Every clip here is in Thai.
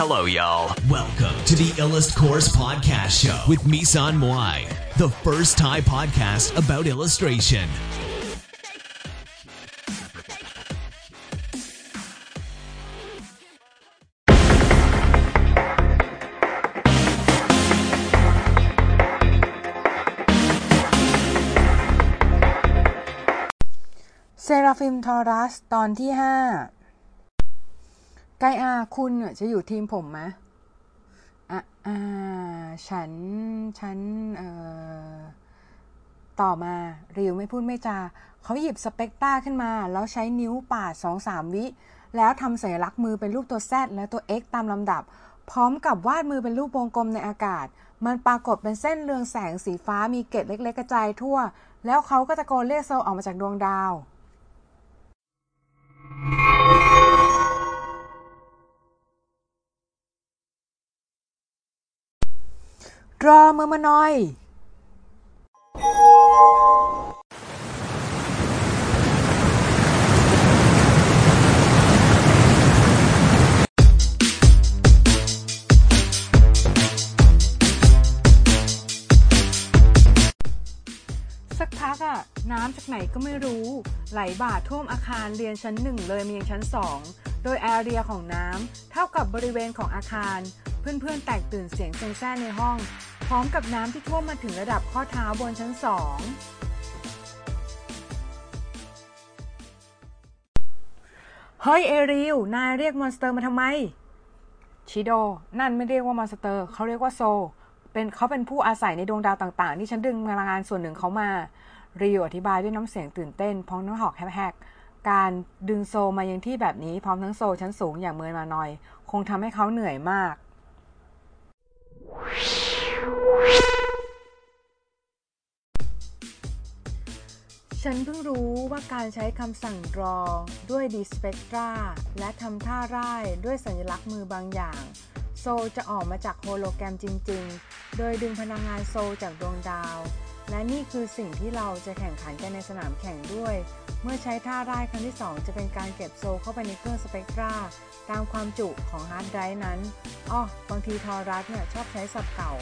Hello, y'all. Welcome to the Illust Course Podcast Show with Misan Moai, the first Thai podcast about illustration. เซราฟิมทอรัส ตอนที่ห้า ไกอาคุณน่ะจะอยู่ทีมผมไหมอะอ่าฉัน ฉัน เอ่อ ต่อมา ริวไม่พูดไม่จา เขาหยิบสเปกตราขึ้นมา แล้วใช้นิ้วปาดสองสามวิ แล้วทำสัญลักษณ์มือเป็นรูปตัว Z และตัว X ตามลำดับ พร้อมกับวาดมือเป็นรูปวงกลมในอากาศ มันปรากฏเป็นเส้นเรืองแสงสีฟ้ามีเกล็ดเล็ก ๆ กระจายทั่ว แล้วเขาก็ตะโกนเรียกโซออกมาจากดวงดาว รอมือมาหน่อยสักพักอะน้ำจากไหนก็ไม่รู้ ไหลบ่าท่วมอาคารเรียนชั้นหนึ่งเลยมายังชั้นสองโดยแอเรียของน้ำเท่ากับบริเวณของอาคาร เพื่อนๆแตกตื่นเสียงเซ็งแซ่ในห้อง ร้อมกับน้ำที่ท่วมมาถึงระดับข้อเท้าบนชั้นสองเฮ้ยเอริลนายเรียกมอนสเตอร์มาทำไม ชิโด นั่นไม่เรียกว่ามอนสเตอร์ เขาเรียกว่าโซ เป็นเขาเป็นผู้อาศัยในดวงดาวต่างๆ ที่ฉันดึงพลังงานส่วนหนึ่งเขามา ริวอธิบายด้วยน้ำเสียงตื่นเต้นพร้อมน้ำหอกแฮกการดึงโซมายังที่แบบนี้พร้อมทั้งโซชั้นสูงอย่างเมินมาหน่อย คงทำให้เขาเหนื่อยมาก ฉันเพิ่งรู้ว่าการใช้คำสั่ง draw ด้วย d spectra และทำท่าร่ายด้วยสัญลักษณ์มือบางอย่าง โซจะออกมาจากโฮโลแกรมจริง ๆ โดยดึงพลังงานโซจากดวงดาว และนี่คือสิ่งที่เราจะแข่งขันกันในสนามแข่งด้วย เมื่อใช้ท่าร่ายครั้งที่ 2 จะเป็นการเก็บโซเข้าไปในเครื่องสเปกตราตามความจุของฮาร์ดไดรฟ์นั้นอ้อบางทีทอรัสเนี่ยชอบใช้ศัพท์เก่า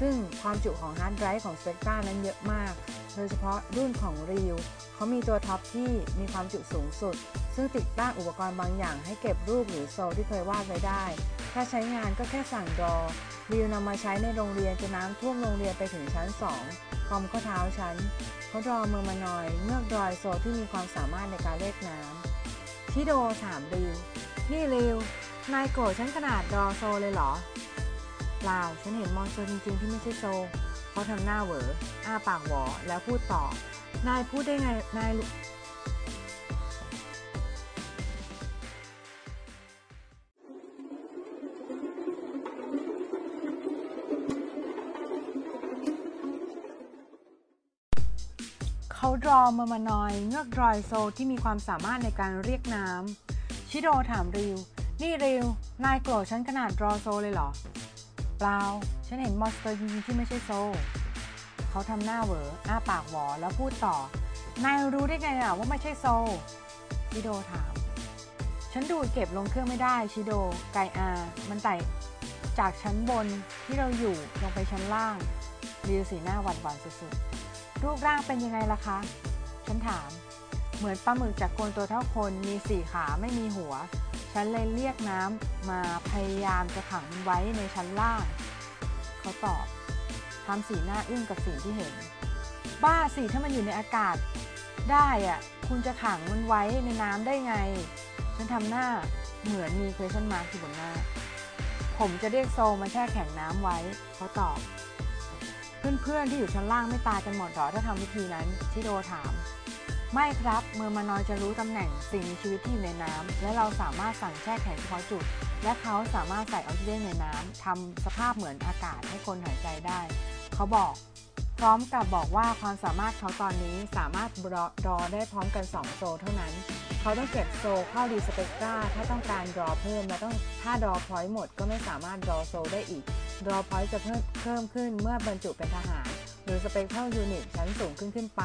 ซึ่งความจุของฮาร์ดไดรฟ์ของสเปกตรานั้นเยอะมากโดยเฉพาะรุ่นของรีวเขามีตัวท็อปที่มีความจุสูงสุด ซึ่งติดตั้งอุปกรณ์บางอย่างให้เก็บรูปหรือโซลที่เคยวาดไว้ได้ถ้าใช้งานก็แค่สั่งดอรีวนำมาใช้ในโรงเรียนจนน้ำท่วมโรงเรียนไปถึงชั้น 2 คอมข้อเท้าชั้นเขาดรอมือมานอยเมื่อกดอยโซลที่มีความสามารถในการเลขน้ำชิโดถามริวนี่ริวนายโกรธฉันขนาด draw soul เลยเหรอเปล่าฉันเห็น monster จริงๆที่ไม่ใช่ soul เขาทำหน้าเหวออ้าปากหวอแล้วพูดต่อ นายพูดได้ไง นายเขาดรอมามานอยเงือกดรอยโซที่มีความสามารถในการเรียกน้ำชิโดถามริว นี่ริวนายโกรธฉันขนาดดรอโซเลยเหรอ เปล่า ฉันเห็นมอนสเตอร์จริงที่ไม่ใช่โซ เขาทำหน้าเหวออ้าปากหวอแล้วพูดต่อ นายรู้ได้ไงอะว่าไม่ใช่โซ ชิโดถาม ฉันดูดเก็บลงเครื่องไม่ได้ชิโด ไกอา มันไต่จากชั้นบนที่เราอยู่ลงไปชั้นล่างริวสีหน้าหวั่นหวั่นสุดๆ รูปร่างเป็นยังไงล่ะคะ ฉันถาม เหมือนปลาหมึกจากโกนตัวเท่าคนมีสี่ขาไม่มีหัว ฉันเลยเรียกน้ำมาพยายามจะขังมันไว้ในชั้นล่าง เขาตอบทำสีหน้าอึ้งกับสิ่งที่เห็น บ้าสิถ้ามันอยู่ในอากาศ ได้อะคุณจะขังมันไว้ในน้ำได้ไง ฉันทำหน้าเหมือนมี question mark อยู่บนหน้า ผมจะเรียกโซมาแช่แข็งน้ำไว้ เขาตอบ เพื่อนๆที่อยู่ชั้นล่างไม่ตายกันหมดหรอถ้าทำวิธีนั้นชิโดถาม ไม่ครับเมอร์มานอยจะรู้ตำแหน่งสิ่งมีชีวิตที่อยู่ในน้ำและเราสามารถสั่งแช่แข็งเฉพาะจุด และเขาสามารถใส่ออกซิเจนในน้ำทำสภาพเหมือนอากาศให้คนหายใจได้ เขาบอก พร้อมกับบอกว่าความสามารถเขาตอนนี้สามารถรอรอได้พร้อมกัน 2 โซเท่านั้น เขาต้องเก็บโซเข้าดีสเปกตราถ้าต้องการรอเพิ่มและต้องถ้ารอพอยต์หมดก็ไม่สามารถรอโซได้อีก รอพอยต์จะเพิ่มเพิ่มขึ้นเมื่อบรรจุเป็นทหาร หรือสเปกเท่ายูนิตชั้นสูงขึ้นขึ้นไป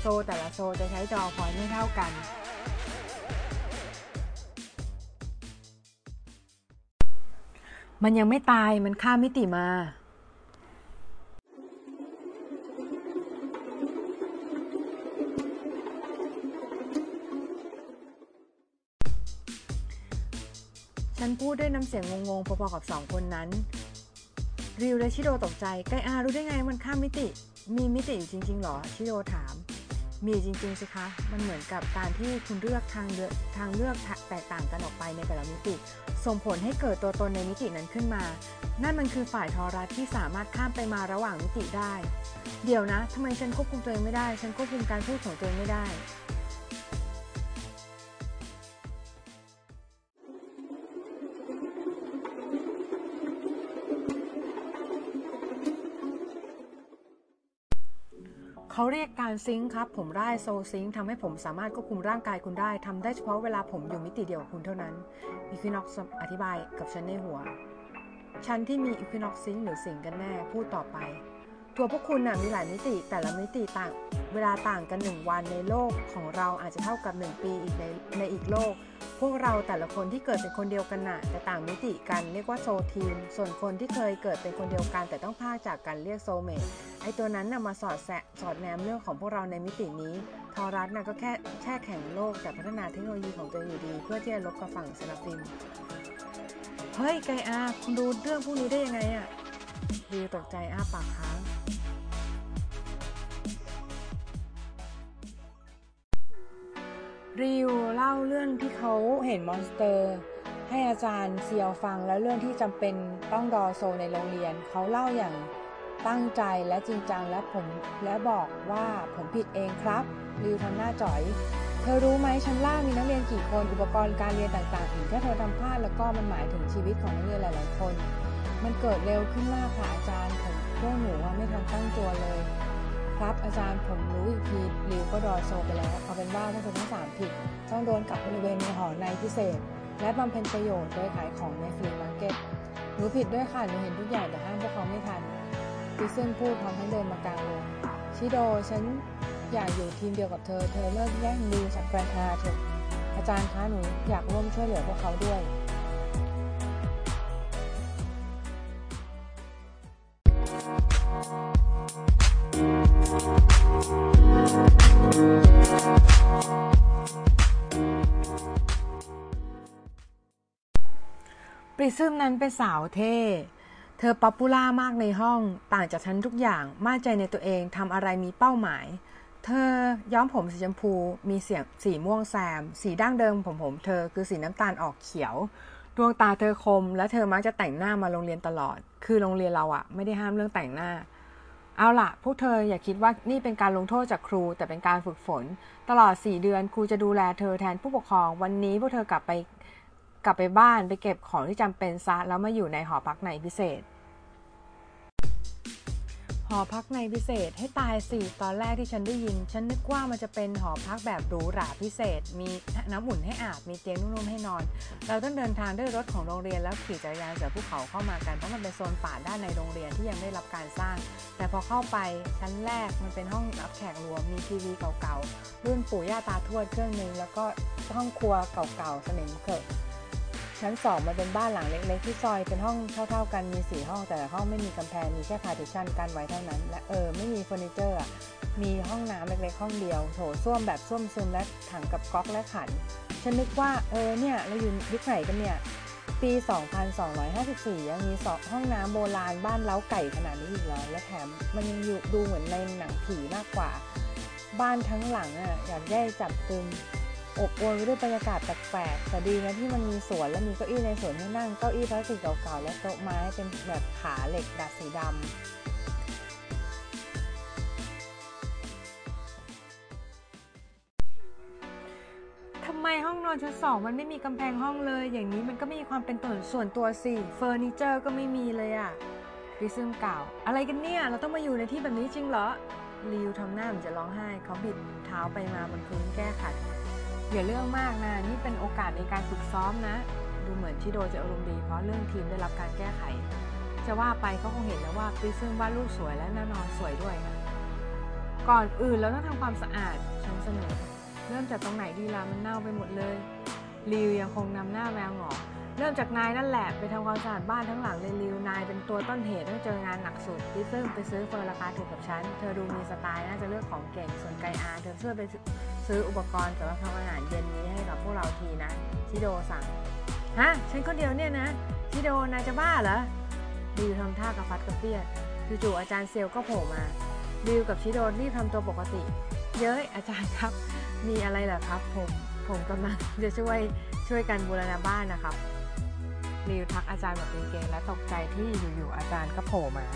โซแต่ละโซจะใช้รอพอยต์ไม่เท่ากัน มันยังไม่ตายมันข้ามมิติมาฉันพูดด้วยน้ำเสียงงงๆพอๆกับสองคนนั้น ริวและชิโดตกใจ ไกอารู้ได้ไงมันข้ามมิติ มีมิติอยู่จริงๆหรอ ชิโดถาม มีจริงๆสิคะ มันเหมือนกับการที่คุณเลือกทางเลือกทางเลือกแตกต่างกันออกไปในแต่ละมิติ ส่งผลให้เกิดตัวตนในมิตินั้นขึ้นมา นั่นมันคือฝ่ายทอรัสที่สามารถข้ามไปมาระหว่างมิติได้ เดี๋ยวนะทำไมฉันควบคุมตัวเองไม่ได้ ฉันควบคุมการพูดของตัวเองไม่ได้ เขาเรียกการซิงค์ครับ ผมได้โซซิงค์ทำให้ผมสามารถควบคุมร่างกายคุณได้ทำได้เฉพาะเวลาผมอยู่มิติเดียวกับคุณเท่านั้นอีควินอกอธิบายกับฉันในหัว ฉันที่มีอีควินอกซิงค์หรือสิงกันแน่พูดต่อไปตัวพวกคุณน่ะมีหลายมิติแต่ละมิติต่าง เวลาต่างกัน 1 วันในโลกของเราอาจจะเท่ากับ 1 ปีอีกในในอีกโลก พวกเราแต่ละคนที่เกิดเป็นคนเดียวกันน่ะแต่ต่างมิติกันเรียกว่าโซทีม ส่วนคนที่เคยเกิดเป็นคนเดียวกันแต่ต้องพากจากกันเรียกโซเมต ไอตัวนั้นน่ะมาสอดแสสอดแนมเรื่องของพวกเราในมิตินี้ ทอรัสน่ะก็แค่แช่แข็งโลกแต่พัฒนาเทคโนโลยีของตัวเองอยู่ดี เพื่อที่จะรบกับฝั่งเซราฟิมเฮ้ย ไกอาคุณดูเรื่องพวกนี้ได้ยังไงอะริวตกใจอ้าปากค้างริวเล่าเรื่องที่เขาเห็น monster ให้อาจารย์เซียวฟังแล้วเรื่องที่จำเป็นต้องดอโซในโรงเรียน เขาเล่าอย่าง ตั้งใจและจริงจังและผมและบอกว่าผมผิดเองครับริวทำหน้าจ่อย เธอรู้ไหมชั้นล่างมีนักเรียนกี่คนอุปกรณ์การเรียนต่างๆอีกถ้าเธอทำพลาดแล้วก็มันหมายถึงชีวิตของนักเรียนหลายๆคน มันเกิดเร็วขึ้นมากค่ะอาจารย์ผมพวกหนูไม่ทันตั้งตัวเลย ครับอาจารย์ผมรู้อีกทีริวก็ดอโซไปแล้วเอาเป็นว่าพวกเธอทั้งสามผิดต้องโดนกับบริเวณหอในพิเศษ และบำเพ็ญประโยชน์โดยขายของใน flea market หนูผิดด้วยค่ะหนูเห็นทุกอย่างแต่ห้ามพวกเขาไม่ทัน ดิเซนพูดพร้อมทั้งเดินมากลางวงชิโดฉันอยากอยู่ทีมเดียวกับเธอ เธอเลิกแย่งริวจากแกรนอาเถอะอาจารย์คะหนูอยากร่วมช่วยเหลือพวกเขาด้วยปริซึมนั้นเป็นสาวเท่ ธอป๊อปปูล่ามากในห้อง ต่างจากฉันทุกอย่าง มั่นใจในตัวเองทำอะไรมีเป้าหมาย เธอย้อมผมสีชมพู มีเสียงสีม่วงแซม สีดั้งเดิมผมผมเธอคือสีน้ำตาลออกเขียว ดวงตาเธอคม และเธอมักจะแต่งหน้ามาโรงเรียนตลอด คือโรงเรียนเราอะไม่ได้ห้ามเรื่องแต่งหน้า เอาล่ะพวกเธออย่าคิดว่านี่เป็นการลงโทษจากครู แต่เป็นการฝึกฝน ตลอด 4 เดือนครูจะดูแลเธอแทนผู้ปกครอง วันนี้พวกเธอกลับไปกลับไปบ้านไปเก็บของที่จำเป็นซะแล้วมาอยู่ในหอพักในพิเศษ หอพักในพิเศษให้ตายสิ ตอนแรกที่ฉันได้ยิน ฉันนึกว่ามันจะเป็นหอพักแบบหรูหราพิเศษ มีน้ำอุ่นให้อาบ มีเตียงนุ่มๆให้นอน เราต้องเดินทางด้วยรถของโรงเรียนแล้วขี่จักรยานเสือภูเขาเข้ามากัน เพราะมันเป็นโซนป่าด้านในโรงเรียนที่ยังไม่รับการสร้าง แต่พอเข้าไปชั้นแรกมันเป็นห้องรับแขกรวม มีทีวีเก่าๆ รุ่นปู่ย่าตาทวดเครื่องนึง แล้วก็ห้องครัวเก่าๆ สนิมเขรอะ ชั้นสองมันเป็นบ้านหลังเล็กๆ ที่ซอยเป็นห้องเท่าๆ กันมีสี่ห้อง แต่ละห้องไม่มีกำแพงมีแค่ partition กั้นไว้เท่านั้น และเออไม่มีเฟอร์นิเจอร์มีห้องน้ำเล็กๆ ห้องเดียว โถส้วมแบบส้วมซึมและถังกับก๊อกและขัน ฉันนึกว่าเออเนี่ยเราอยู่ยุคไหนกันเนี่ยปี 2254 ยังมีสองห้องน้ำโบราณบ้านเล้าไก่ขนาดนี้อีกแล้วและแถมมันยังอยู่ดูเหมือนในหนังผีมากกว่า บ้านทั้งหลังอะอยากได้จับตึม อบอวลไปด้วยบรรยากาศแปลกๆแต่ดีนะที่มันมีสวนและมีเก้าอี้ในสวนให้นั่ง เก้าอี้พลาสติกเก่าๆ และโต๊ะไม้เป็นแบบขาเหล็กดัดสีดำทำไมห้องนอนชั้นสองมันไม่มีกำแพงห้องเลย อย่างนี้มันก็ไม่มีความเป็นตัวส่วนตัวสิเฟอร์นิเจอร์ก็ไม่มีเลยอะริซึมกล่าว อะไรกันเนี่ย เราต้องมาอยู่ในที่แบบนี้จริงเหรอลิวทำหน้าเหมือนจะร้องไห้ เขาบิดเท้าไปมาบนพื้นแก้ขัด อย่าเรื่องมากนะ นี่เป็นโอกาสในการฝึกซ้อมนะ ดูเหมือนชิโดจะอารมณ์ดีเพราะเรื่องทีมได้รับการแก้ไข จะว่าไปก็คงเห็นแล้วว่าปริซึ่งวาดรูปสวยและแน่นอนสวยด้วยนะก่อนอื่นเราต้องทำความสะอาดฉันเสนอ เริ่มจากตรงไหนดีล่ะมันเน่าไปหมดเลย ริวยังคงนำหน้าแววหงอ เริ่มจากนายนั่นแหละไปทำความสะอาดบ้านทั้งหลังเลยริวนายเป็นตัวต้นเหตุต้องเจองานหนักสุดดิซึ่งไปซื้อเฟอร์ราคาถูกกับฉัน เธอดูมีสไตล์น่าจะเลือกของเก่งส่วนไกอาเธอช่วยไปซื้ออุปกรณ์สำหรับทำอาหารเย็นนี้ให้กับพวกเราทีนะชิโดสั่งฮะฉันคนเดียวเนี่ยนะชิโดนายจะบ้าเหรอริวทำท่ากระฟัดกระเฟียดจู่ๆอาจารย์เซลก็โผล่มาริวกับชิโดรีบทำตัวปกติ เย้ยอาจารย์ครับ มีอะไรเหรอครับ ผมผมกำลังจะช่วยช่วยกันบูรณาบ้านนะครับ ริวทักอาจารย์แบบเก่งๆและตกใจที่อยู่ๆอาจารย์ก็โผล่มา